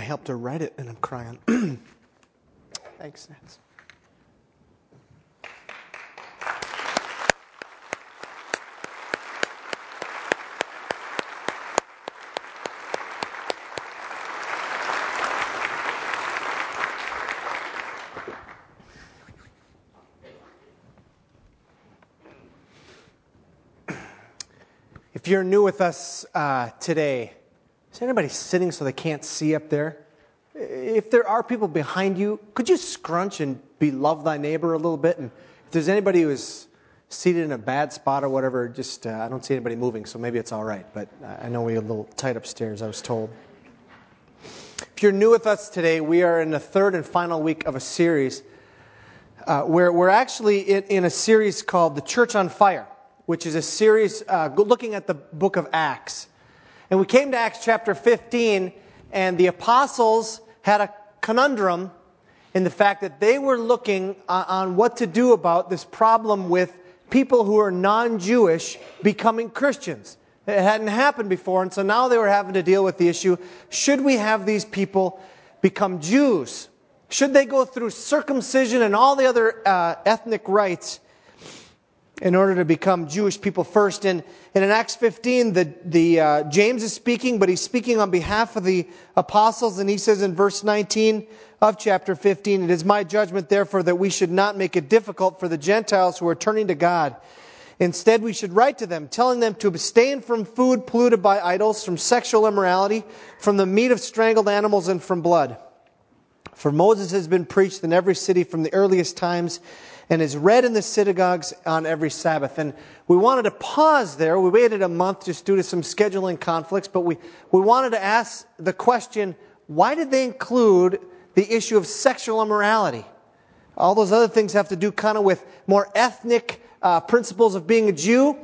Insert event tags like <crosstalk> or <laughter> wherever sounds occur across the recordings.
I helped her write it and I'm crying. <clears throat> Thanks, Nance. If you're new with us uh, today, is anybody sitting so they can't see up there? If there are people behind you, could you scrunch and be love thy neighbor a little bit? And if there's anybody who is seated in a bad spot or whatever, just uh, I don't see anybody moving, so maybe it's all right. But I know we're a little tight upstairs, I was told. If you're new with us today, we are in the third and final week of a series uh, where we're actually in, in a series called The Church on Fire which is a series uh, looking at the book of Acts. And we came to Acts chapter 15, and the apostles had a conundrum in the fact that they were looking on what to do about this problem with people who are non Jewish becoming Christians. It hadn't happened before, and so now they were having to deal with the issue should we have these people become Jews? Should they go through circumcision and all the other uh, ethnic rites in order to become Jewish people first. And, and in Acts 15, the, the, uh, James is speaking, but he's speaking on behalf of the apostles. And he says in verse 19 of chapter 15, It is my judgment, therefore, that we should not make it difficult for the Gentiles who are turning to God. Instead, we should write to them, telling them to abstain from food polluted by idols, from sexual immorality, from the meat of strangled animals, and from blood. For Moses has been preached in every city from the earliest times and is read in the synagogues on every Sabbath. And we wanted to pause there. We waited a month just due to some scheduling conflicts, but we, we wanted to ask the question why did they include the issue of sexual immorality? All those other things have to do kind of with more ethnic uh, principles of being a Jew.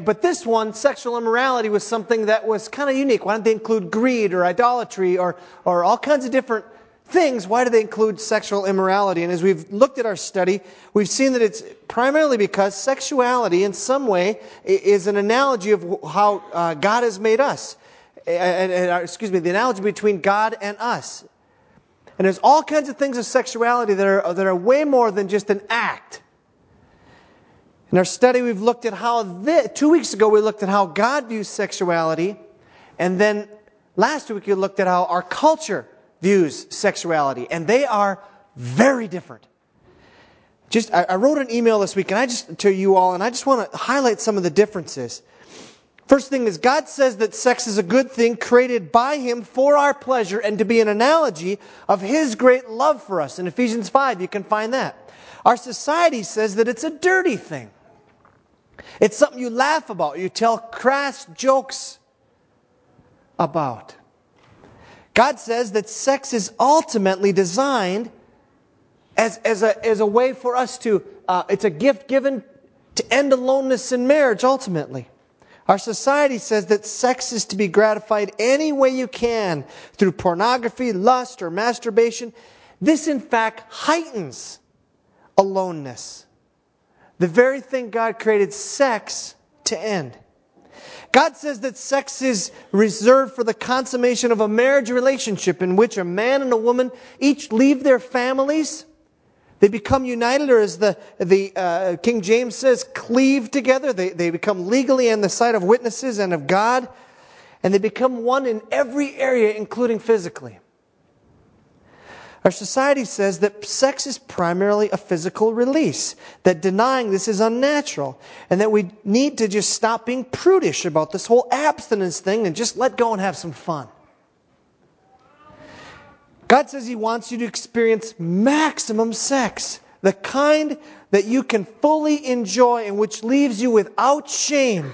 But this one, sexual immorality, was something that was kind of unique. Why didn't they include greed or idolatry or, or all kinds of different things, why do they include sexual immorality? And as we've looked at our study, we've seen that it's primarily because sexuality, in some way, is an analogy of how uh, God has made us. And, uh, excuse me, the analogy between God and us. And there's all kinds of things of sexuality that are, that are way more than just an act. In our study, we've looked at how, this, two weeks ago, we looked at how God views sexuality. And then last week, we looked at how our culture views sexuality, and they are very different. Just, I, I wrote an email this week, and I just to you all, and I just want to highlight some of the differences. First thing is, God says that sex is a good thing created by Him for our pleasure and to be an analogy of His great love for us. In Ephesians 5, you can find that. Our society says that it's a dirty thing. It's something you laugh about, you tell crass jokes about. God says that sex is ultimately designed as, as, a, as a way for us to, uh, it's a gift given to end aloneness in marriage ultimately. Our society says that sex is to be gratified any way you can through pornography, lust, or masturbation. This, in fact, heightens aloneness. The very thing God created sex to end. God says that sex is reserved for the consummation of a marriage relationship in which a man and a woman each leave their families. They become united, or as the, the uh, King James says, cleave together. They, they become legally in the sight of witnesses and of God. And they become one in every area, including physically. Our society says that sex is primarily a physical release, that denying this is unnatural, and that we need to just stop being prudish about this whole abstinence thing and just let go and have some fun. God says He wants you to experience maximum sex, the kind that you can fully enjoy and which leaves you without shame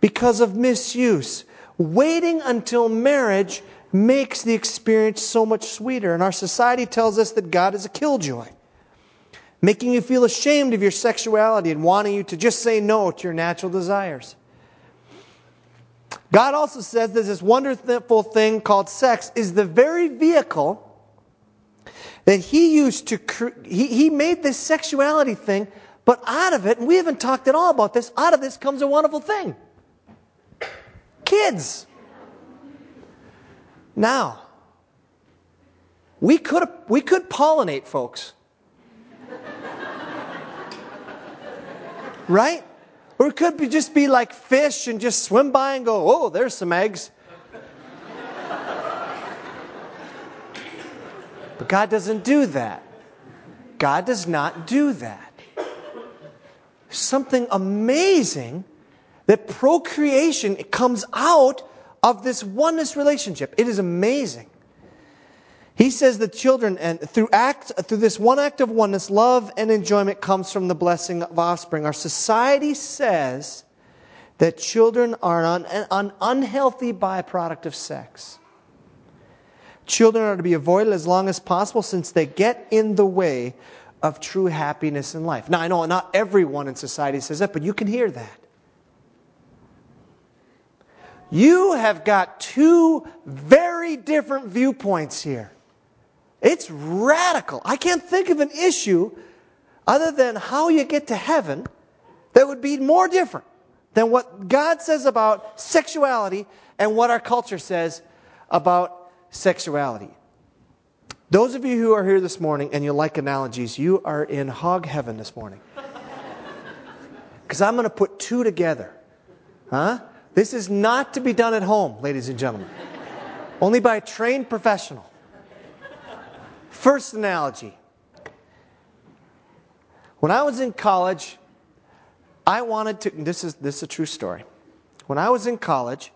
because of misuse. Waiting until marriage makes the experience so much sweeter. And our society tells us that God is a killjoy, making you feel ashamed of your sexuality and wanting you to just say no to your natural desires. God also says that this wonderful thing called sex is the very vehicle that He used to, he, he made this sexuality thing, but out of it, and we haven't talked at all about this, out of this comes a wonderful thing kids. Now, We could, we could pollinate, folks. <laughs> right? Or it could be just be like fish and just swim by and go, oh, there's some eggs. but God doesn't do that. God does not do that. Something amazing that procreation it comes out of this oneness relationship. It is amazing. He says that children, and through act, through this one act of oneness, love and enjoyment comes from the blessing of offspring. Our society says that children are an, an unhealthy byproduct of sex. Children are to be avoided as long as possible since they get in the way of true happiness in life. Now, I know not everyone in society says that, but you can hear that. You have got two very different viewpoints here. It's radical. I can't think of an issue other than how you get to heaven that would be more different than what God says about sexuality and what our culture says about sexuality. Those of you who are here this morning and you like analogies, you are in hog heaven this morning. <laughs> Because I'm going to put two together. Huh? This is not to be done at home, ladies and gentlemen. Only by a trained professional. First analogy. When I was in college, I wanted to, this is, this is a true story. When I was in college,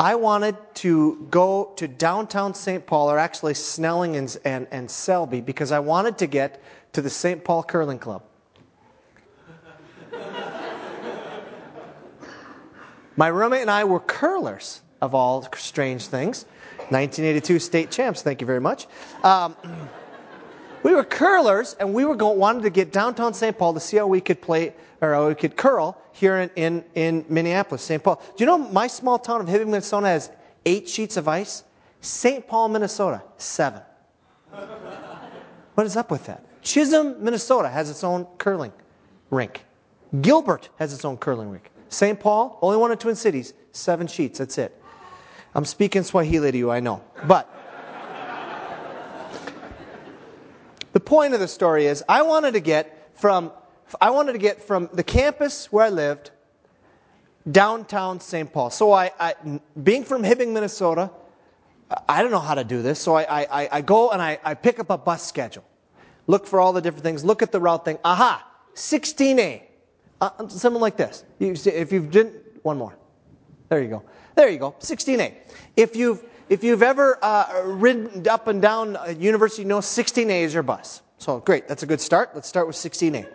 I wanted to go to downtown St. Paul, or actually Snelling and, and, and Selby, because I wanted to get to the St. Paul Curling Club. My roommate and I were curlers, of all strange things. 1982 state champs, thank you very much. Um, <clears throat> we were curlers, and we were going, wanted to get downtown St. Paul to see how we could play or how we could curl here in, in, in Minneapolis, St. Paul. Do you know my small town of Hibbing, Minnesota has eight sheets of ice? St. Paul, Minnesota, seven. <laughs> what is up with that? Chisholm, Minnesota has its own curling rink. Gilbert has its own curling rink. St. Paul, only one in Twin Cities, seven sheets, that's it. I'm speaking Swahili to you, I know. But The point of the story is I wanted to get from I wanted to get from the campus where I lived downtown St. Paul. So I, I being from Hibbing, Minnesota, I don't know how to do this. So I, I, I go and I, I pick up a bus schedule, look for all the different things, look at the route thing. Aha, 16A, uh, something like this. You, if you've didn't one more, there you go. There you go, 16A. If you've if you've ever uh, ridden up and down a university, you know 16A is your bus. So great, that's a good start. Let's start with 16A.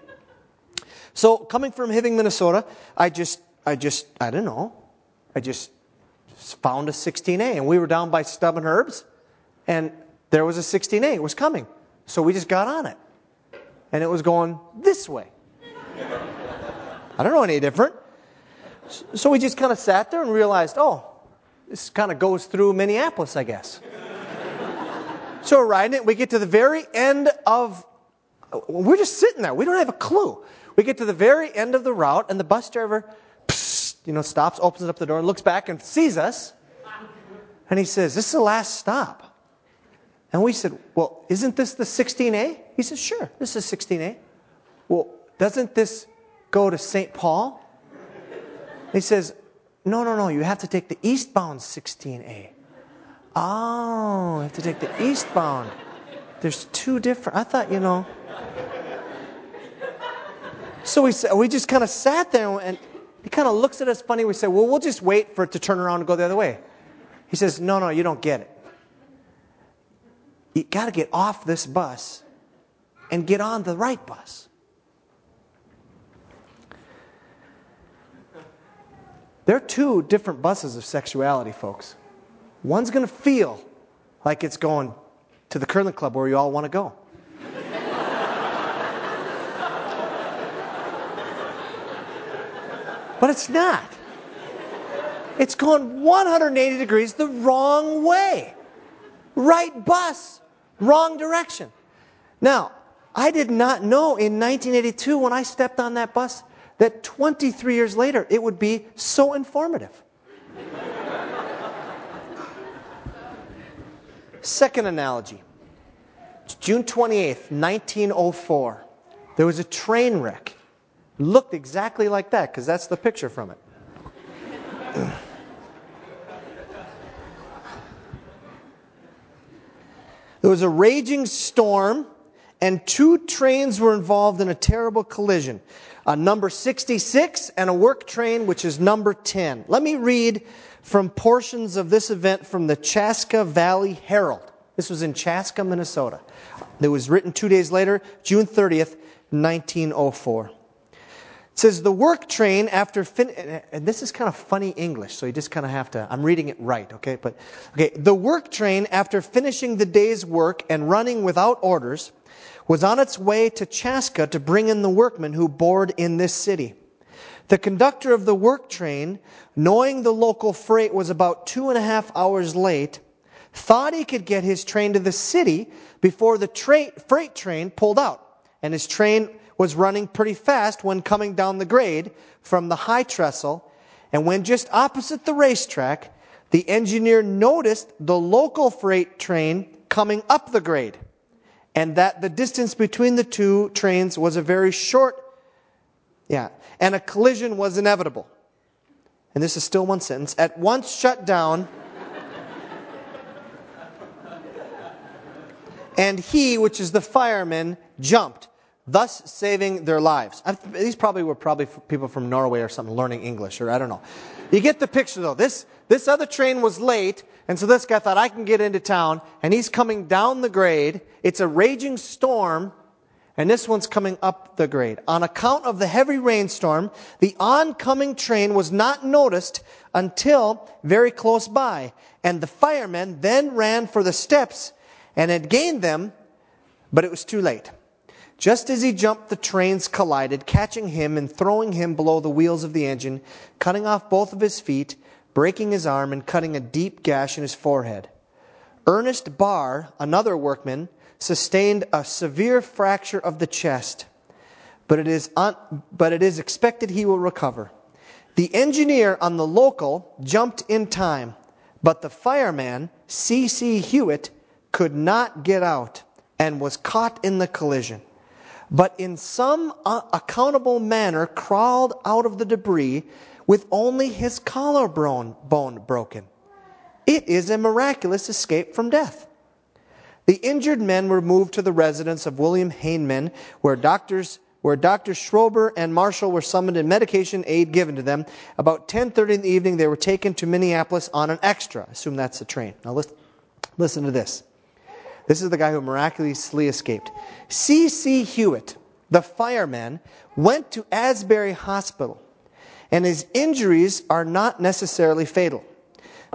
So coming from Hibbing, Minnesota, I just, I just, I don't know, I just found a 16A, and we were down by Stub and Herb's, and there was a 16A. It was coming, so we just got on it, and it was going this way. I don't know any different. So we just kind of sat there and realized, oh, this kind of goes through Minneapolis, I guess. <laughs> so we're riding it. We get to the very end of, we're just sitting there. We don't have a clue. We get to the very end of the route, and the bus driver, psst, you know, stops, opens up the door, and looks back and sees us. And he says, This is the last stop. And we said, Well, isn't this the 16A? He says, Sure, this is 16A. Well, doesn't this go to St. Paul? He says, no, no, no, you have to take the eastbound 16A. Oh, you have to take the eastbound. There's two different. I thought, you know. So we, we just kind of sat there and he kind of looks at us funny. We said, well, we'll just wait for it to turn around and go the other way. He says, no, no, you don't get it. You got to get off this bus and get on the right bus. There are two different buses of sexuality, folks. One's going to feel like it's going to the curling club where you all want to go. but it's not. It's going 180 degrees the wrong way. Right bus, wrong direction. Now, I did not know in 1982 when I stepped on that bus that 23 years later it would be so informative. Second analogy. June 28th, 1904. There was a train wreck. It looked exactly like that because that's the picture from it. <clears throat> there was a raging storm, and two trains were involved in a terrible collision a number 66 and a work train, which is number 10. Let me read from portions of this event from the Chaska Valley Herald. This was in Chaska, Minnesota. It was written two days later, June 30th, 1904. It says the work train after fin- and this is kind of funny English, so you just kind of have to. I'm reading it right, okay? But okay, the work train after finishing the day's work and running without orders was on its way to Chaska to bring in the workmen who board in this city. The conductor of the work train, knowing the local freight was about two and a half hours late, thought he could get his train to the city before the tra- freight train pulled out, and his train was running pretty fast when coming down the grade from the high trestle. And when just opposite the racetrack, the engineer noticed the local freight train coming up the grade and that the distance between the two trains was a very short, yeah, and a collision was inevitable. And this is still one sentence. At once shut down, and he, which is the fireman, jumped thus saving their lives. these probably were probably people from Norway or something learning English, or I don't know. You get the picture though. This, this other train was late, and so this guy thought, I can get into town, and he's coming down the grade. It's a raging storm, and this one's coming up the grade. On account of the heavy rainstorm, the oncoming train was not noticed until very close by, and the firemen then ran for the steps and had gained them, but it was too late. Just as he jumped, the trains collided, catching him and throwing him below the wheels of the engine, cutting off both of his feet, breaking his arm, and cutting a deep gash in his forehead. Ernest Barr, another workman, sustained a severe fracture of the chest, but it is, un- but it is expected he will recover. The engineer on the local jumped in time, but the fireman, C.C. Hewitt, could not get out and was caught in the collision but in some uh, accountable manner crawled out of the debris with only his collarbone bone broken. It is a miraculous escape from death. The injured men were moved to the residence of William Heineman, where doctors where Dr. Schrober and Marshall were summoned and medication aid given to them. About 10:30 in the evening, they were taken to Minneapolis on an extra. Assume that's the train. Now listen, listen to this. This is the guy who miraculously escaped. C.C. Hewitt, the fireman, went to Asbury Hospital, and his injuries are not necessarily fatal.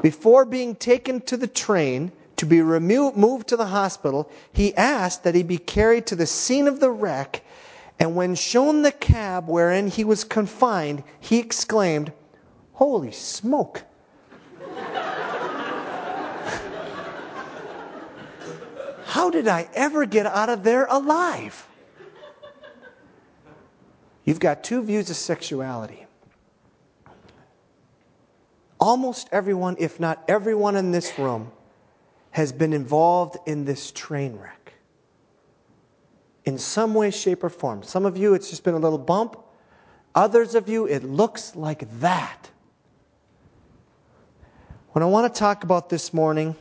Before being taken to the train to be moved to the hospital, he asked that he be carried to the scene of the wreck, and when shown the cab wherein he was confined, he exclaimed, Holy smoke! How did I ever get out of there alive? You've got two views of sexuality. Almost everyone, if not everyone in this room, has been involved in this train wreck. In some way, shape, or form. Some of you, it's just been a little bump. Others of you, it looks like that. What I want to talk about this morning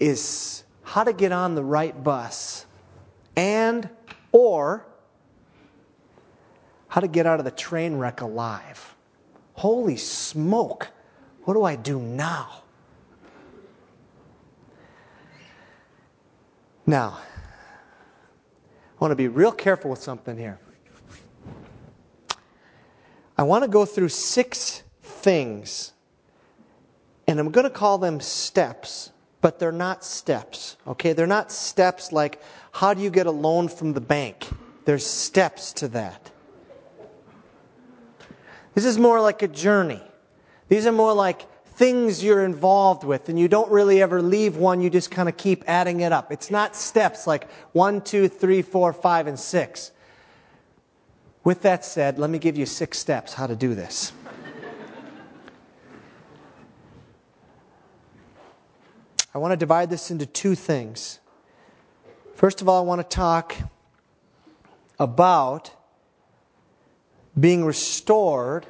is how to get on the right bus and or how to get out of the train wreck alive. Holy smoke. What do I do now? Now, I want to be real careful with something here. I want to go through six things, and I'm going to call them steps but they're not steps, okay? They're not steps like how do you get a loan from the bank? There's steps to that. This is more like a journey. These are more like things you're involved with, and you don't really ever leave one, you just kind of keep adding it up. It's not steps like one, two, three, four, five, and six. With that said, let me give you six steps how to do this. I want to divide this into two things. First of all, I want to talk about being restored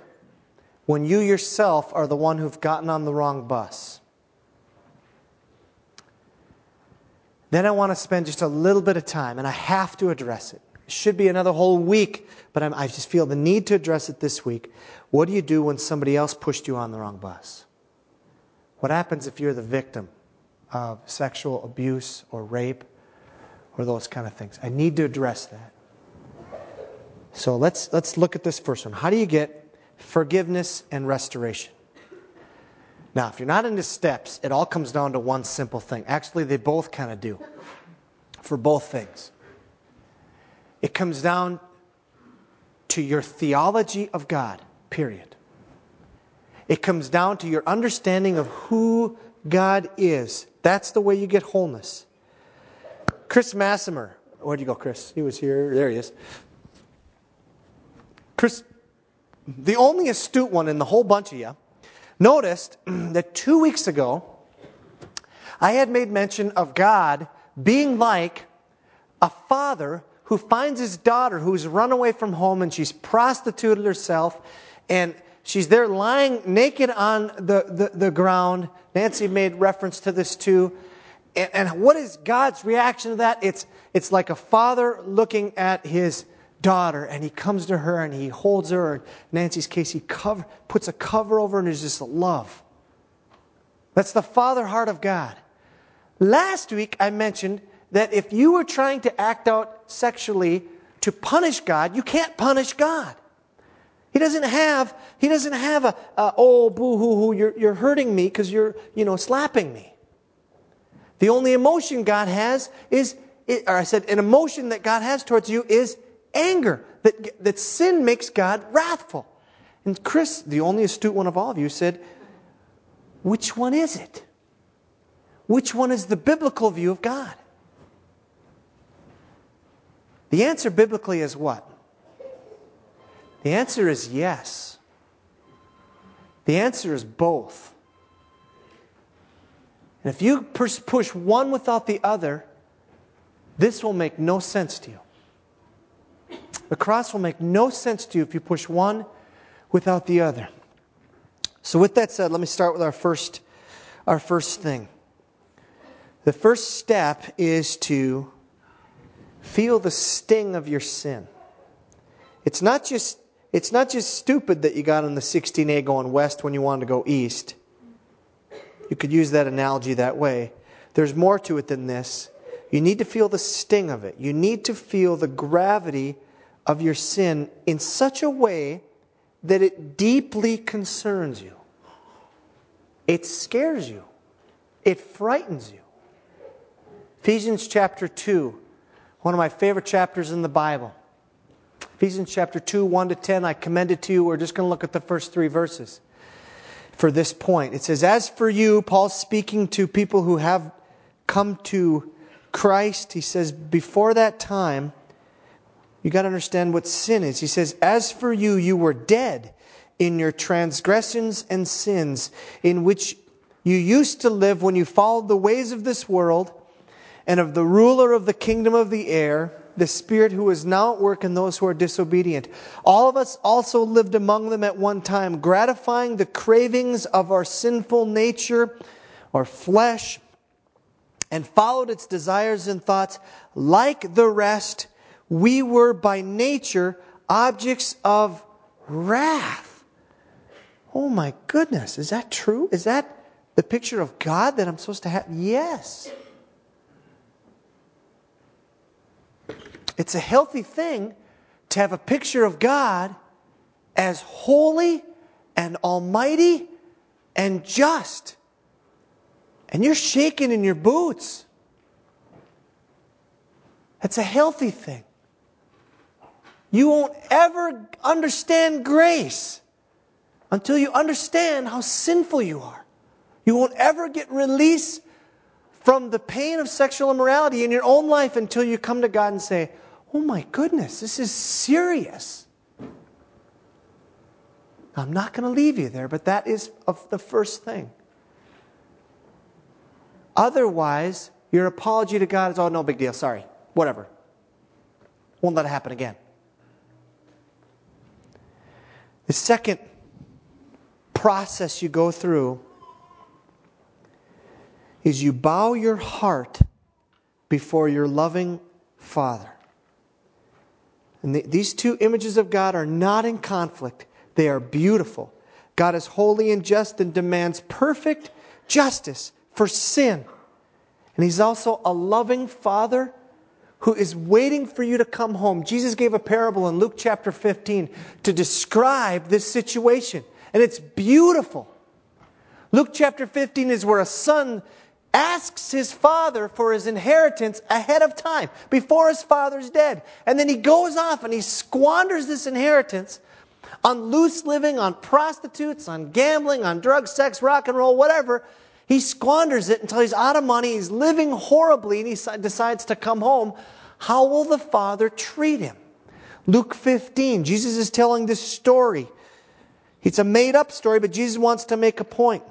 when you yourself are the one who've gotten on the wrong bus. Then I want to spend just a little bit of time, and I have to address it. It should be another whole week, but I'm, i just feel the need to address it this week. What do you do when somebody else pushed you on the wrong bus? What happens if you're the victim of sexual abuse or rape or those kind of things? I need to address that. So let's, let's look at this first one. How do you get forgiveness and restoration? Now, if you're not into steps, it all comes down to one simple thing. Actually, they both kind of do for both things. It comes down to your theology of God, period. It comes down to your understanding of who God is. That's the way you get wholeness. Chris Massimer, where'd you go, Chris? He was here. There he is. Chris, the only astute one in the whole bunch of you, noticed <clears throat> that two weeks ago, I had made mention of God being like a father who finds his daughter who's run away from home and she's prostituted herself and she's there lying naked on the, the, the ground. Nancy made reference to this too. And, and what is God's reaction to that? It's, it's like a father looking at his daughter and he comes to her and he holds her. In Nancy's case, he cover, puts a cover over and there's just love. That's the father heart of God. Last week, I mentioned that if you were trying to act out sexually to punish God, you can't punish God. He doesn't have, he doesn't have a, a oh, boo hoo hoo, you're, you're hurting me because you're, you know, slapping me. The only emotion God has is, or I said, an emotion that God has towards you is anger, that, that sin makes God wrathful. And Chris, the only astute one of all of you, said, Which one is it? Which one is the biblical view of God? The answer biblically is what? The answer is yes. The answer is both. And if you push one without the other, this will make no sense to you. The cross will make no sense to you if you push one without the other. So, with that said, let me start with our first, our first thing. The first step is to feel the sting of your sin. It's not just, it's not just stupid that you got on the 16A going west when you wanted to go east. You could use that analogy that way. There's more to it than this. You need to feel the sting of it. You need to feel the gravity of your sin in such a way that it deeply concerns you. It scares you. It frightens you. Ephesians chapter 2, one of my favorite chapters in the Bible. Ephesians chapter 2, 1 to 10, I commend it to you. We're just going to look at the first three verses for this point. It says, As for you, Paul's speaking to people who have come to Christ, he says, Before that time, you got to understand what sin is. He says, As for you, you were dead in your transgressions and sins, in which you used to live when you followed the ways of this world and of the ruler of the kingdom of the air, the Spirit who is now at work in those who are disobedient. All of us also lived among them at one time, gratifying the cravings of our sinful nature or flesh, and followed its desires and thoughts like the rest we were by nature objects of wrath. Oh my goodness, is that true? Is that the picture of God that I'm supposed to have? Yes. It's a healthy thing to have a picture of God as holy and almighty and just. And you're shaking in your boots. That's a healthy thing. You won't ever understand grace until you understand how sinful you are. You won't ever get release from the pain of sexual immorality in your own life until you come to God and say, Oh my goodness, this is serious. I'm not going to leave you there, but that is the first thing. Otherwise, your apology to God is, oh, no big deal, sorry, whatever. Won't let it happen again. The second process you go through is you bow your heart before your loving Father. And the, these two images of God are not in conflict, they are beautiful. God is holy and just and demands perfect justice for sin. And He's also a loving Father who is waiting for you to come home. Jesus gave a parable in Luke chapter 15 to describe this situation, and it's beautiful. Luke chapter 15 is where a son asks his father for his inheritance ahead of time, before his father's dead. And then he goes off and he squanders this inheritance on loose living, on prostitutes, on gambling, on drugs, sex, rock and roll, whatever. He squanders it until he's out of money, he's living horribly, and he decides to come home. How will the father treat him? Luke 15, Jesus is telling this story. It's a made up story, but Jesus wants to make a point.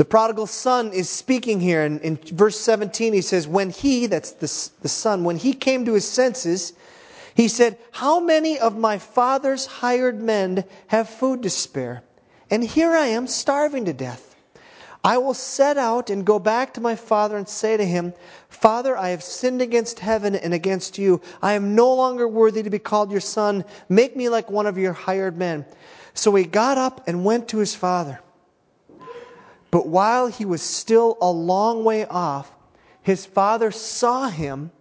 The prodigal son is speaking here. And in verse 17, he says, When he, that's the, the son, when he came to his senses, he said, How many of my father's hired men have food to spare? And here I am starving to death. I will set out and go back to my father and say to him, Father, I have sinned against heaven and against you. I am no longer worthy to be called your son. Make me like one of your hired men. So he got up and went to his father. But while he was still a long way off, his father saw him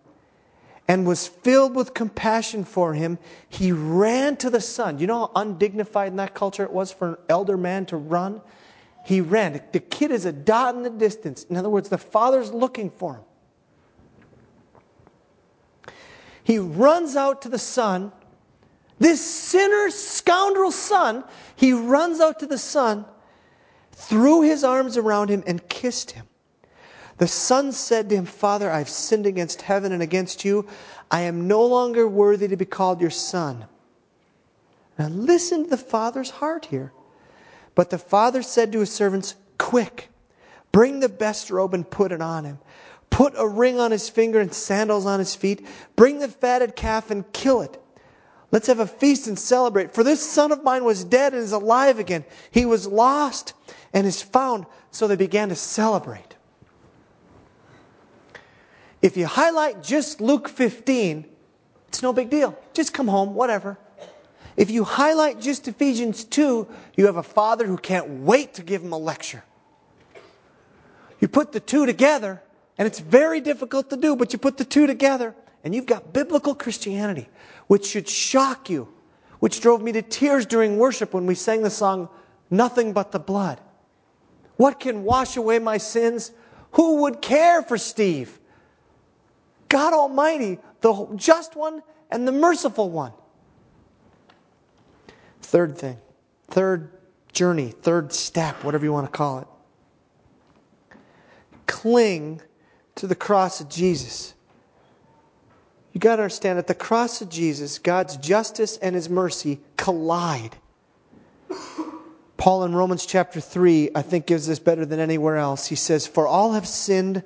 and was filled with compassion for him. He ran to the son. You know how undignified in that culture it was for an elder man to run? He ran. The kid is a dot in the distance. In other words, the father's looking for him. He runs out to the son. This sinner, scoundrel son, he runs out to the son threw his arms around him, and kissed him. The son said to him, Father, I've sinned against heaven and against you. I am no longer worthy to be called your son. Now listen to the father's heart here. But the father said to his servants, Quick, bring the best robe and put it on him. Put a ring on his finger and sandals on his feet. Bring the fatted calf and kill it. Let's have a feast and celebrate. For this son of mine was dead and is alive again. He was lost and is found. So they began to celebrate. If you highlight just Luke 15, it's no big deal. Just come home, whatever. If you highlight just Ephesians 2, you have a father who can't wait to give him a lecture. You put the two together, and it's very difficult to do, but you put the two together, and you've got biblical Christianity, which should shock you, which drove me to tears during worship when we sang the song, Nothing But the Blood. What can wash away my sins? Who would care for Steve? God Almighty, the just one and the merciful one. Third thing, third journey, third step, whatever you want to call it. Cling to the cross of Jesus. You got to understand at the cross of Jesus, God's justice and his mercy collide. Paul in Romans chapter 3, I think, gives this better than anywhere else. He says, For all have sinned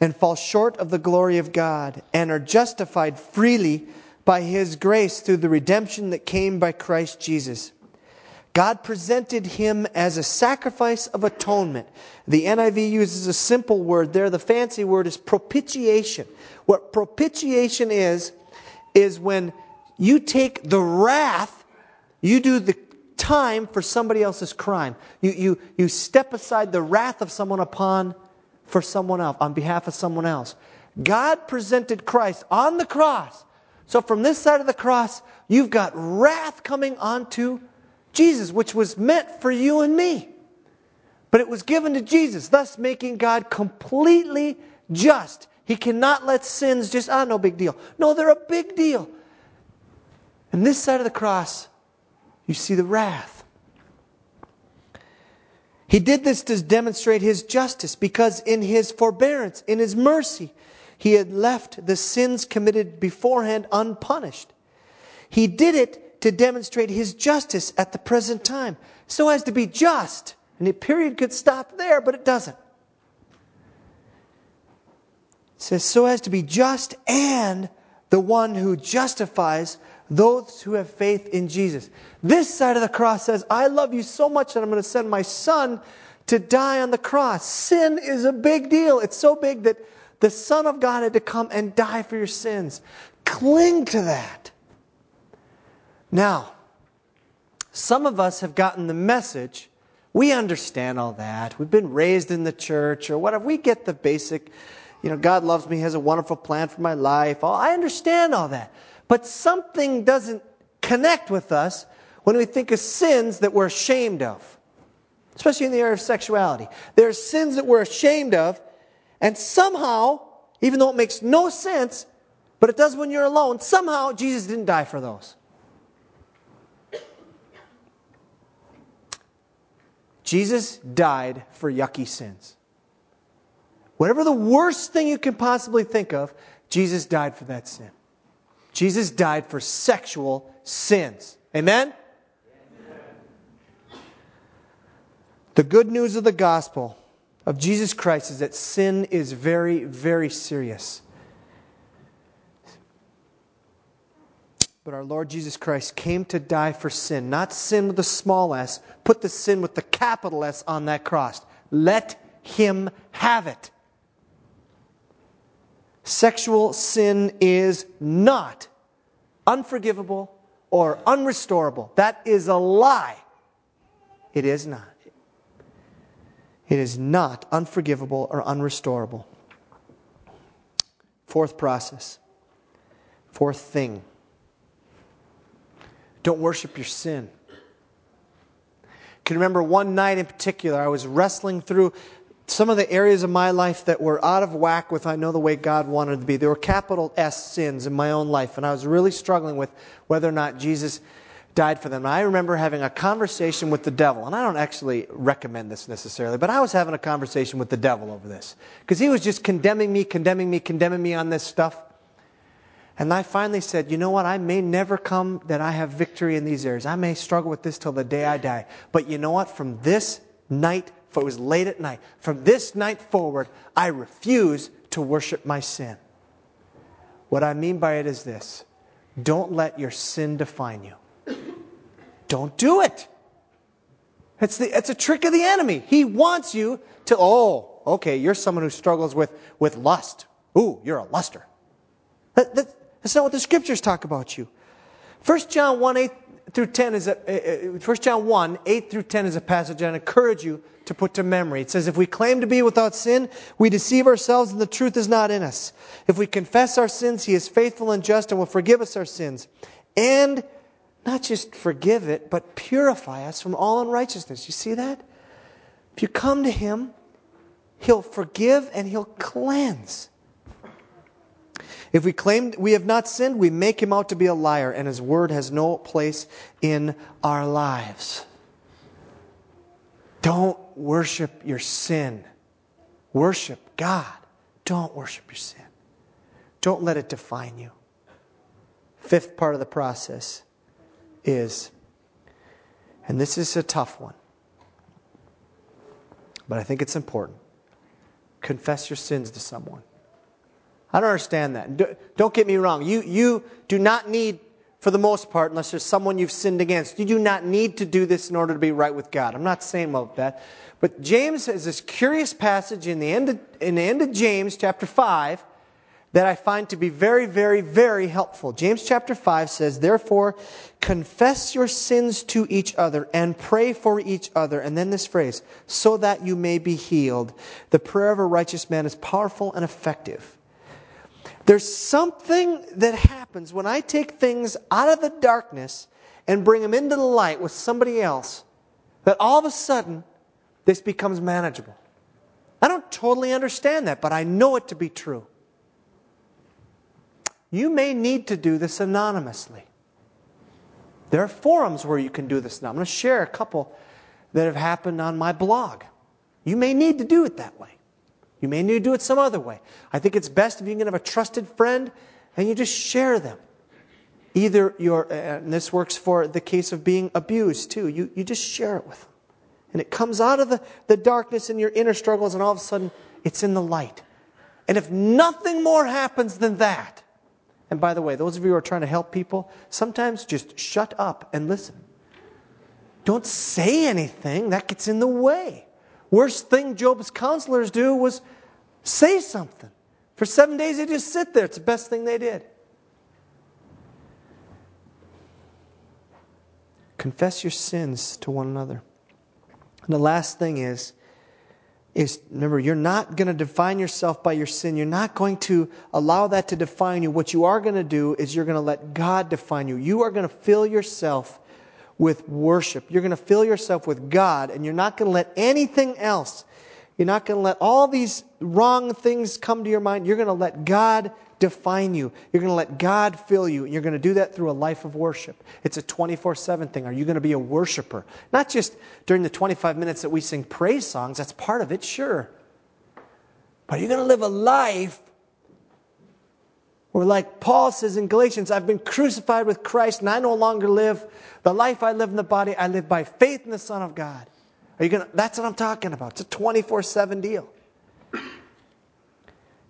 and fall short of the glory of God and are justified freely by his grace through the redemption that came by Christ Jesus. God presented him as a sacrifice of atonement. The NIV uses a simple word there. The fancy word is propitiation. What propitiation is, is when you take the wrath, you do the time for somebody else's crime. You, you, you step aside the wrath of someone upon for someone else, on behalf of someone else. God presented Christ on the cross. So from this side of the cross, you've got wrath coming onto Jesus, which was meant for you and me. But it was given to Jesus, thus making God completely just. He cannot let sins just, ah, no big deal. No, they're a big deal. And this side of the cross, you see the wrath. He did this to demonstrate his justice because in his forbearance, in his mercy, he had left the sins committed beforehand unpunished. He did it to demonstrate his justice at the present time, so as to be just. And the period could stop there, but it doesn't. says, so as to be just and the one who justifies those who have faith in Jesus. This side of the cross says, I love you so much that I'm going to send my son to die on the cross. Sin is a big deal. It's so big that the Son of God had to come and die for your sins. Cling to that. Now, some of us have gotten the message. We understand all that. We've been raised in the church or whatever. We get the basic, you know, God loves me, has a wonderful plan for my life. Oh, I understand all that. But something doesn't connect with us when we think of sins that we're ashamed of, especially in the area of sexuality. There are sins that we're ashamed of, and somehow, even though it makes no sense, but it does when you're alone, somehow Jesus didn't die for those. Jesus died for yucky sins. Whatever the worst thing you can possibly think of, Jesus died for that sin. Jesus died for sexual sins. Amen? The good news of the gospel of Jesus Christ is that sin is very, very serious. But our Lord Jesus Christ came to die for sin, not sin with a small s, put the sin with the capital S on that cross. Let him have it. Sexual sin is not unforgivable or unrestorable. That is a lie. It is not. It is not unforgivable or unrestorable. Fourth process. Fourth thing. Don't worship your sin. I can remember one night in particular, I was wrestling through some of the areas of my life that were out of whack with I know the way God wanted to be. There were capital S sins in my own life, and I was really struggling with whether or not Jesus died for them. And I remember having a conversation with the devil, and I don't actually recommend this necessarily, but I was having a conversation with the devil over this because he was just condemning me, condemning me, condemning me on this stuff. And I finally said, you know what? I may never come that I have victory in these areas. I may struggle with this till the day I die. But you know what? From this night for it was late at night. From this night forward, I refuse to worship my sin. What I mean by it is this don't let your sin define you. Don't do it. It's, the, it's a trick of the enemy. He wants you to, oh, okay, you're someone who struggles with, with lust. Ooh, you're a luster. That, that, that's not what the scriptures talk about you. 1 John 1 8 through 10 is a, 1 uh, uh, John 1 8 through 10 is a passage I encourage you to put to memory. It says, If we claim to be without sin, we deceive ourselves and the truth is not in us. If we confess our sins, he is faithful and just and will forgive us our sins. And not just forgive it, but purify us from all unrighteousness. You see that? If you come to him, he'll forgive and he'll cleanse. If we claim we have not sinned, we make him out to be a liar, and his word has no place in our lives. Don't worship your sin. Worship God. Don't worship your sin. Don't let it define you. Fifth part of the process is, and this is a tough one, but I think it's important confess your sins to someone. I don't understand that. Don't get me wrong. You, you do not need for the most part, unless there's someone you've sinned against. You do not need to do this in order to be right with God. I'm not saying about that. But James has this curious passage in the end of, in the end of James chapter 5 that I find to be very, very, very helpful. James chapter 5 says, Therefore, confess your sins to each other and pray for each other. And then this phrase, so that you may be healed. The prayer of a righteous man is powerful and effective. There's something that happens when I take things out of the darkness and bring them into the light with somebody else that all of a sudden this becomes manageable. I don't totally understand that, but I know it to be true. You may need to do this anonymously. There are forums where you can do this now. I'm going to share a couple that have happened on my blog. You may need to do it that way. You may need to do it some other way. I think it's best if you can have a trusted friend and you just share them. Either your, uh, and this works for the case of being abused too, you, you just share it with them. And it comes out of the, the darkness in your inner struggles, and all of a sudden it's in the light. And if nothing more happens than that, and by the way, those of you who are trying to help people, sometimes just shut up and listen. Don't say anything, that gets in the way. Worst thing Job's counselors do was say something. For seven days, they just sit there. It's the best thing they did. Confess your sins to one another. And the last thing is, is remember, you're not going to define yourself by your sin. You're not going to allow that to define you. What you are going to do is you're going to let God define you. You are going to fill yourself with worship. You're going to fill yourself with God, and you're not going to let anything else, you're not going to let all these wrong things come to your mind. You're going to let God define you. You're going to let God fill you. And you're going to do that through a life of worship. It's a 24 7 thing. Are you going to be a worshiper? Not just during the 25 minutes that we sing praise songs, that's part of it, sure. But you're you going to live a life where, like Paul says in Galatians, I've been crucified with Christ and I no longer live. The life I live in the body, I live by faith in the Son of God. Are you to, that's what I'm talking about. It's a 24 7 deal.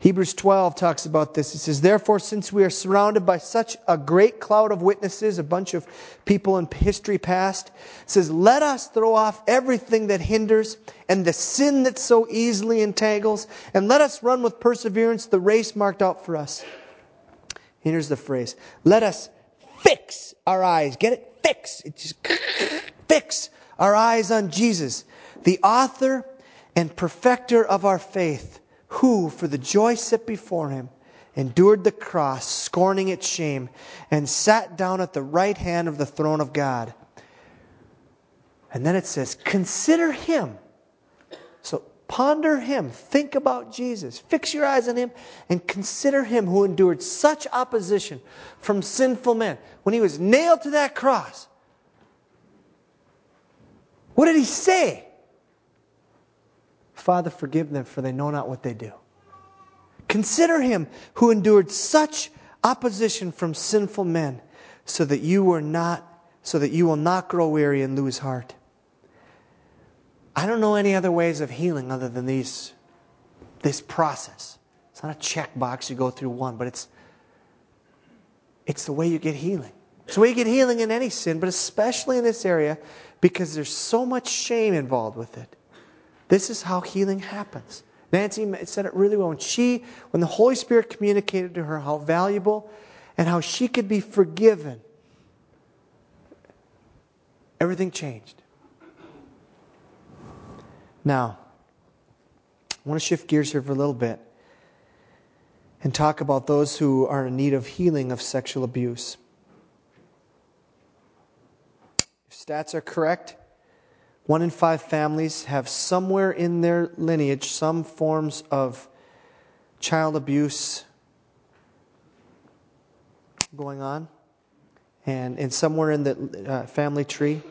Hebrews 12 talks about this. It says, Therefore, since we are surrounded by such a great cloud of witnesses, a bunch of people in history past, says, Let us throw off everything that hinders and the sin that so easily entangles, and let us run with perseverance the race marked out for us. Here's the phrase Let us fix our eyes. Get it? Fix. It just <sniffs> fix our eyes on Jesus, the author and perfecter of our faith who, for the joy set before him, endured the cross, scorning its shame, and sat down at the right hand of the throne of God. And then it says, Consider him. So ponder him. Think about Jesus. Fix your eyes on him and consider him who endured such opposition from sinful men. When he was nailed to that cross, what did he say? Father, forgive them, for they know not what they do. Consider him who endured such opposition from sinful men, so that you were not, so that you will not grow weary and lose heart. I don't know any other ways of healing other than these, this process. It's not a checkbox you go through one, but it's it's the way you get healing. It's the way you get healing in any sin, but especially in this area because there's so much shame involved with it. This is how healing happens. Nancy said it really well. When she, when the Holy Spirit communicated to her how valuable and how she could be forgiven, everything changed. Now, I want to shift gears here for a little bit and talk about those who are in need of healing of sexual abuse. If stats are correct, one in five families have somewhere in their lineage some forms of child abuse going on, and, and somewhere in the uh, family tree.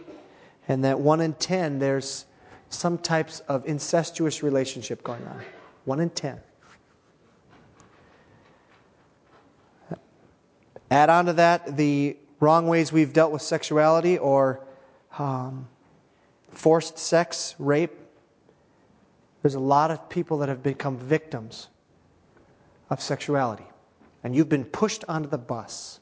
And that one in ten, there's some types of incestuous relationship going on. One in ten. Add on to that the wrong ways we've dealt with sexuality or um, forced sex, rape. There's a lot of people that have become victims of sexuality, and you've been pushed onto the bus.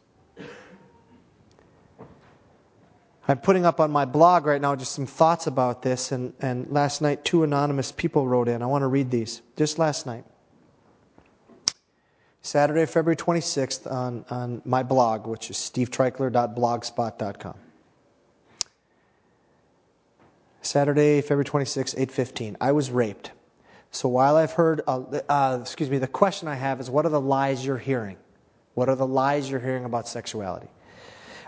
I'm putting up on my blog right now just some thoughts about this, and, and last night two anonymous people wrote in. I want to read these. Just last night. Saturday, February 26th, on, on my blog, which is stevetreichler.blogspot.com. Saturday, February 26, 8:15. I was raped. So while I've heard, uh, uh, excuse me, the question I have is, what are the lies you're hearing? What are the lies you're hearing about sexuality?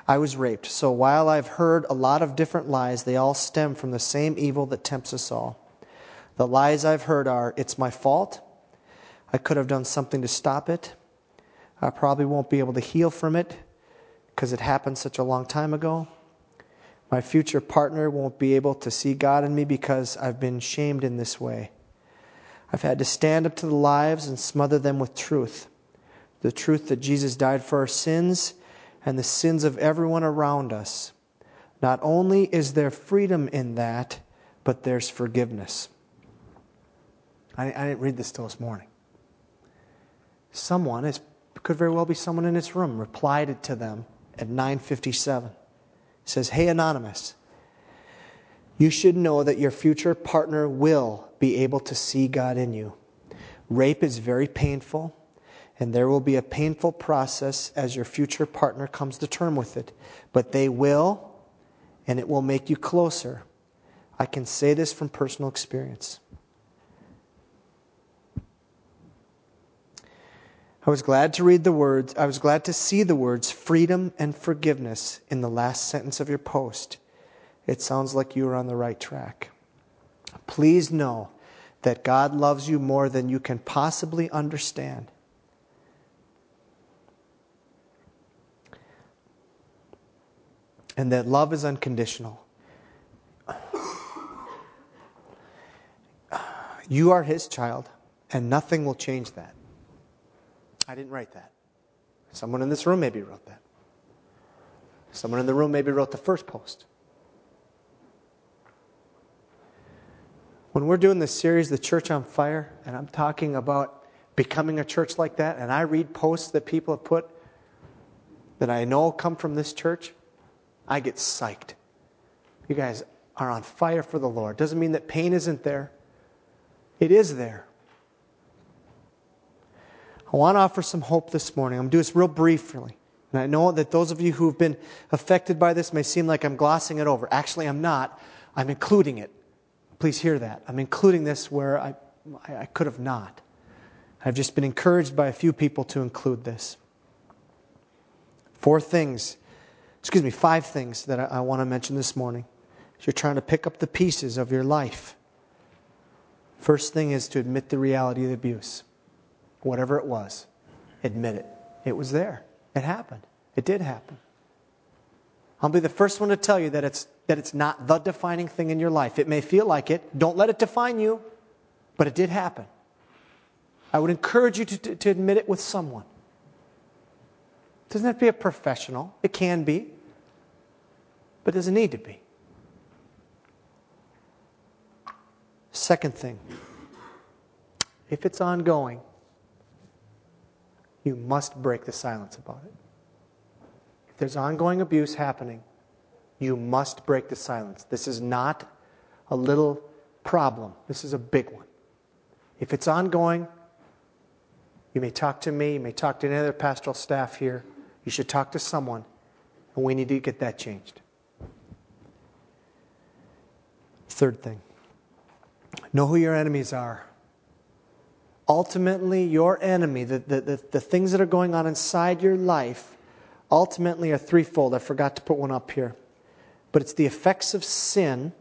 I was raped. So while I've heard a lot of different lies, they all stem from the same evil that tempts us all. The lies I've heard are, it's my fault. I could have done something to stop it. I probably won't be able to heal from it because it happened such a long time ago. My future partner won't be able to see God in me because I've been shamed in this way. I've had to stand up to the lies and smother them with truth the truth that Jesus died for our sins and the sins of everyone around us. Not only is there freedom in that, but there's forgiveness. I, I didn't read this till this morning. someone, it could very well be someone in this room, replied it to them at 957. It says, Hey, Anonymous, you should know that your future partner will be able to see God in you. Rape is very painful, and there will be a painful process as your future partner comes to term with it. But they will, and it will make you closer. I can say this from personal experience. I was glad to read the words, I was glad to see the words freedom and forgiveness in the last sentence of your post. It sounds like you are on the right track. Please know that God loves you more than you can possibly understand. And that love is unconditional. You are his child, and nothing will change that. I didn't write that. Someone in this room maybe wrote that. Someone in the room maybe wrote the first post. When we're doing this series, The Church on Fire, and I'm talking about becoming a church like that, and I read posts that people have put that I know come from this church, I get psyched. You guys are on fire for the Lord. Doesn't mean that pain isn't there, it is there. I want to offer some hope this morning. I'm going to do this real briefly. And I know that those of you who've been affected by this may seem like I'm glossing it over. Actually, I'm not. I'm including it. Please hear that. I'm including this where I, I could have not. I've just been encouraged by a few people to include this. Four things, excuse me, five things that I, I want to mention this morning. As you're trying to pick up the pieces of your life. First thing is to admit the reality of the abuse whatever it was, admit it. It was there. It happened. It did happen. I'll be the first one to tell you that it's, that it's not the defining thing in your life. It may feel like it. Don't let it define you, but it did happen. I would encourage you to, to, to admit it with someone. Doesn't have to be a professional, it can be, but it doesn't need to be. Second thing, if it's ongoing, you must break the silence about it. If there's ongoing abuse happening, you must break the silence. This is not a little problem, this is a big one. If it's ongoing, you may talk to me, you may talk to any other pastoral staff here. You should talk to someone, and we need to get that changed. Third thing know who your enemies are ultimately your enemy, the, the, the, the, things that are going on inside your life, ultimately are threefold. I forgot to put one up here. But it's the effects of sin,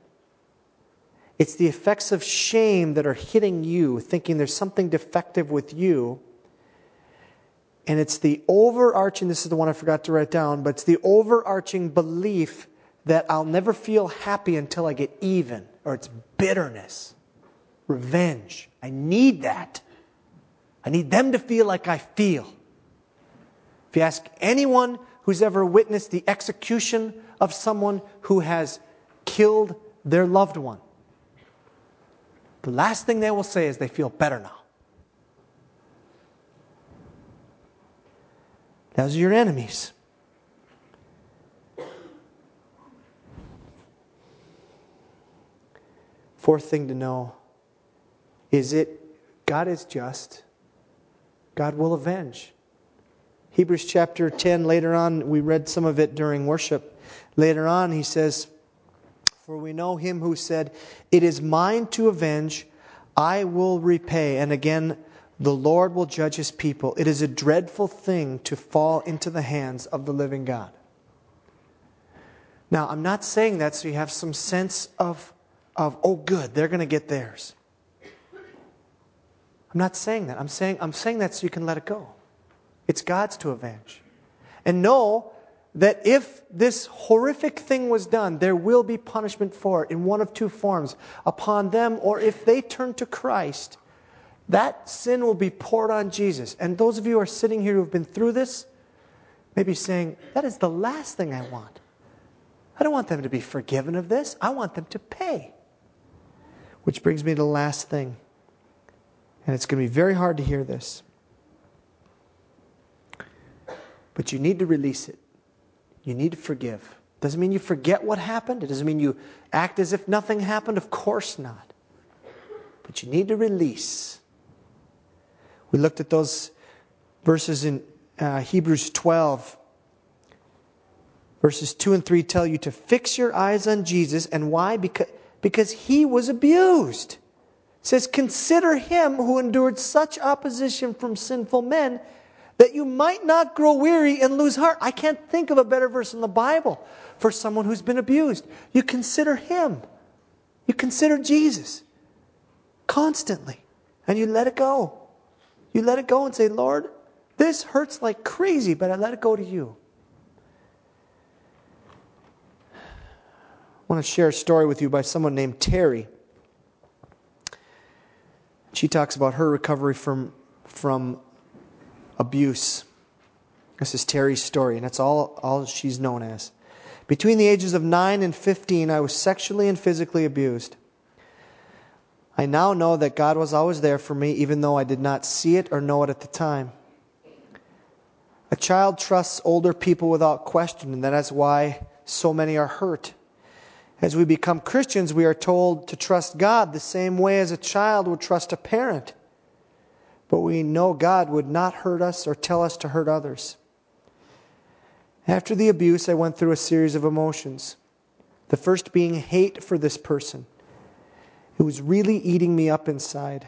it's the effects of shame that are hitting you, thinking there's something defective with you. And it's the overarching, this is the one I forgot to write down, but it's the overarching belief that I'll never feel happy until I get even, or it's bitterness, revenge. I need that. I need them to feel like I feel. If you ask anyone who's ever witnessed the execution of someone who has killed their loved one, the last thing they will say is they feel better now. Those are your enemies. Fourth thing to know is it God is just God will avenge. Hebrews chapter 10, later on, we read some of it during worship. Later on, he says, For we know him who said, It is mine to avenge, I will repay. And again, the Lord will judge his people. It is a dreadful thing to fall into the hands of the living God. Now, I'm not saying that so you have some sense of, of oh, good, they're going to get theirs. I'm not saying that. I'm saying, I'm saying that so you can let it go. It's God's to avenge. And know that if this horrific thing was done, there will be punishment for it in one of two forms upon them, or if they turn to Christ, that sin will be poured on Jesus. And those of you who are sitting here who have been through this, may be saying, That is the last thing I want. I don't want them to be forgiven of this, I want them to pay. Which brings me to the last thing. And it's going to be very hard to hear this. But you need to release it. You need to forgive. Doesn't mean you forget what happened. It doesn't mean you act as if nothing happened. Of course not. But you need to release. We looked at those verses in uh, Hebrews 12. Verses 2 and 3 tell you to fix your eyes on Jesus. And why? Because, because he was abused. It says, Consider him who endured such opposition from sinful men that you might not grow weary and lose heart. I can't think of a better verse in the Bible for someone who's been abused. You consider him. You consider Jesus constantly. And you let it go. You let it go and say, Lord, this hurts like crazy, but I let it go to you. I want to share a story with you by someone named Terry. She talks about her recovery from, from abuse. This is Terry's story, and that's all, all she's known as. Between the ages of 9 and 15, I was sexually and physically abused. I now know that God was always there for me, even though I did not see it or know it at the time. A child trusts older people without question, and that is why so many are hurt. As we become Christians, we are told to trust God the same way as a child would trust a parent but we know God would not hurt us or tell us to hurt others. After the abuse, I went through a series of emotions. The first being hate for this person. It was really eating me up inside.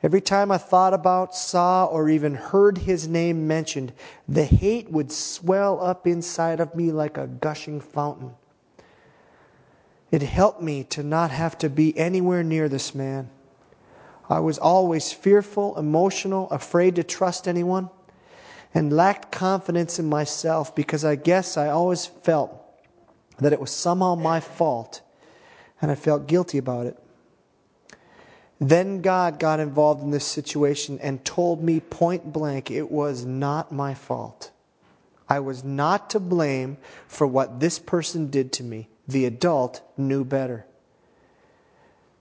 Every time I thought about, saw, or even heard his name mentioned, the hate would swell up inside of me like a gushing fountain. It helped me to not have to be anywhere near this man. I was always fearful, emotional, afraid to trust anyone, and lacked confidence in myself because I guess I always felt that it was somehow my fault, and I felt guilty about it. Then God got involved in this situation and told me point blank it was not my fault. I was not to blame for what this person did to me. The adult knew better.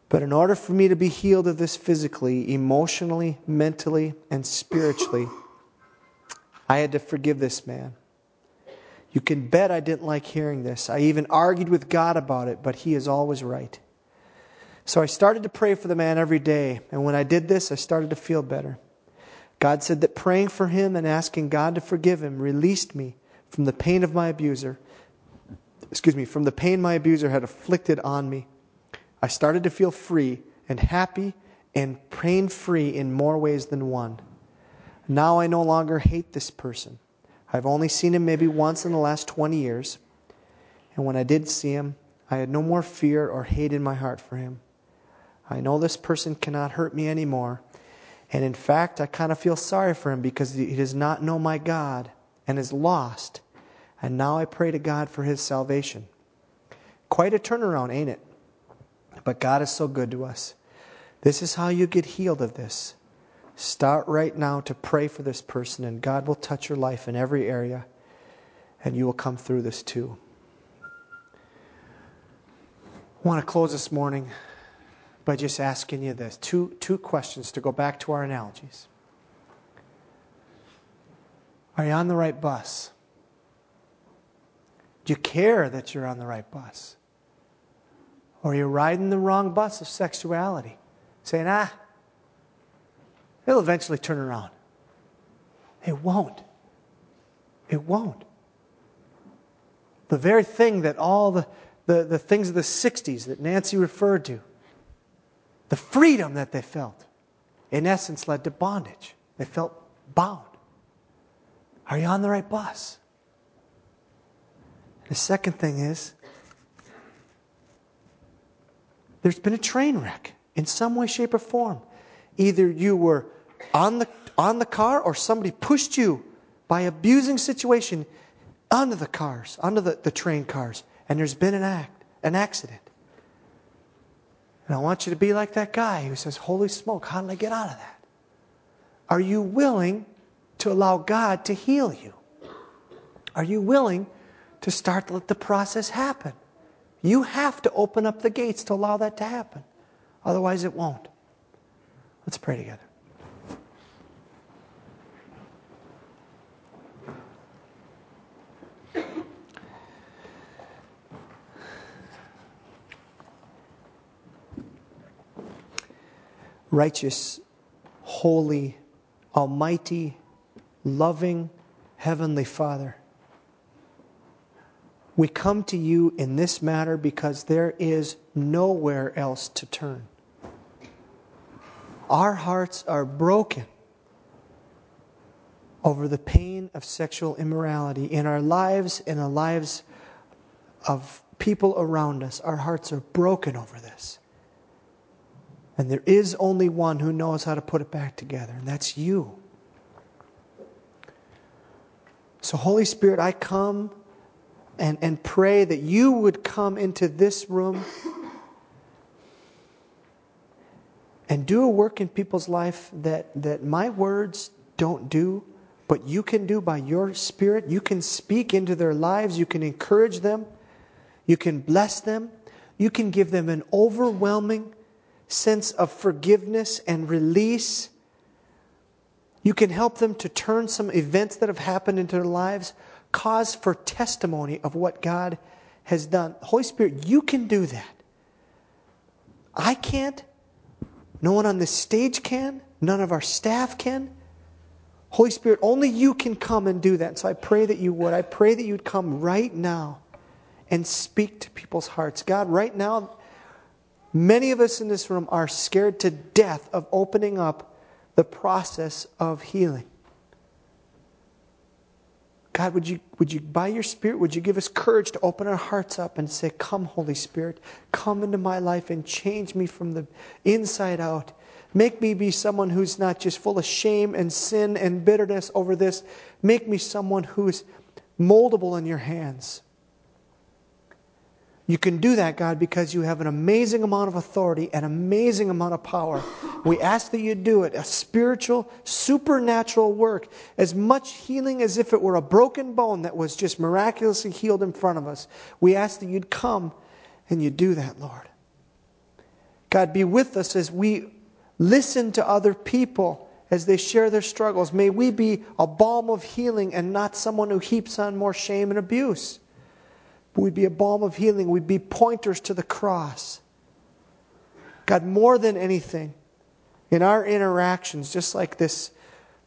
But in order for me to be healed of this physically, emotionally, mentally, and spiritually, I had to forgive this man. You can bet I didn't like hearing this. I even argued with God about it, but He is always right. So I started to pray for the man every day, and when I did this, I started to feel better. God said that praying for him and asking God to forgive him released me from the pain of my abuser. Excuse me, from the pain my abuser had afflicted on me. I started to feel free and happy and pain free in more ways than one. Now I no longer hate this person. I've only seen him maybe once in the last 20 years. And when I did see him, I had no more fear or hate in my heart for him. I know this person cannot hurt me anymore. And in fact, I kind of feel sorry for him because he does not know my God and is lost. And now I pray to God for his salvation. Quite a turnaround, ain't it? But God is so good to us. This is how you get healed of this. Start right now to pray for this person, and God will touch your life in every area, and you will come through this too. I want to close this morning by just asking you this two, two questions to go back to our analogies. Are you on the right bus? Do you care that you're on the right bus? Or are you're riding the wrong bus of sexuality, saying, ah, it'll eventually turn around. It won't. It won't. The very thing that all the, the, the things of the 60s that Nancy referred to, the freedom that they felt, in essence led to bondage. They felt bound. Are you on the right bus? The second thing is, there's been a train wreck in some way, shape, or form. Either you were on the, on the car or somebody pushed you by abusing situation onto the cars, onto the, the train cars, and there's been an act, an accident. And I want you to be like that guy who says, Holy smoke, how did I get out of that? Are you willing to allow God to heal you? Are you willing to start to let the process happen? You have to open up the gates to allow that to happen. Otherwise, it won't. Let's pray together. Righteous, holy, almighty, loving, heavenly Father. We come to you in this matter because there is nowhere else to turn. Our hearts are broken over the pain of sexual immorality in our lives, in the lives of people around us. Our hearts are broken over this. And there is only one who knows how to put it back together, and that's you. So, Holy Spirit, I come and, and pray that you would come into this room and do a work in people's life that, that my words don't do, but you can do by your Spirit. You can speak into their lives, you can encourage them, you can bless them, you can give them an overwhelming sense of forgiveness and release. You can help them to turn some events that have happened into their lives, cause for testimony of what God has done. Holy Spirit, you can do that. I can't. No one on this stage can. None of our staff can. Holy Spirit, only you can come and do that. So I pray that you would. I pray that you'd come right now and speak to people's hearts. God, right now, Many of us in this room are scared to death of opening up the process of healing. God, would you, would you, by your Spirit, would you give us courage to open our hearts up and say, Come, Holy Spirit, come into my life and change me from the inside out. Make me be someone who's not just full of shame and sin and bitterness over this. Make me someone who's moldable in your hands. You can do that, God, because you have an amazing amount of authority, an amazing amount of power. We ask that you do it, a spiritual, supernatural work, as much healing as if it were a broken bone that was just miraculously healed in front of us. We ask that you'd come and you do that, Lord. God, be with us as we listen to other people as they share their struggles. May we be a balm of healing and not someone who heaps on more shame and abuse. We'd be a balm of healing. We'd be pointers to the cross. God, more than anything, in our interactions, just like this,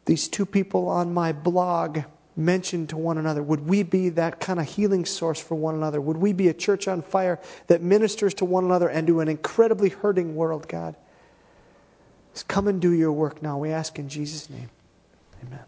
these two people on my blog mentioned to one another, would we be that kind of healing source for one another? Would we be a church on fire that ministers to one another and to an incredibly hurting world, God? Just come and do your work now. We ask in Jesus' name. Amen.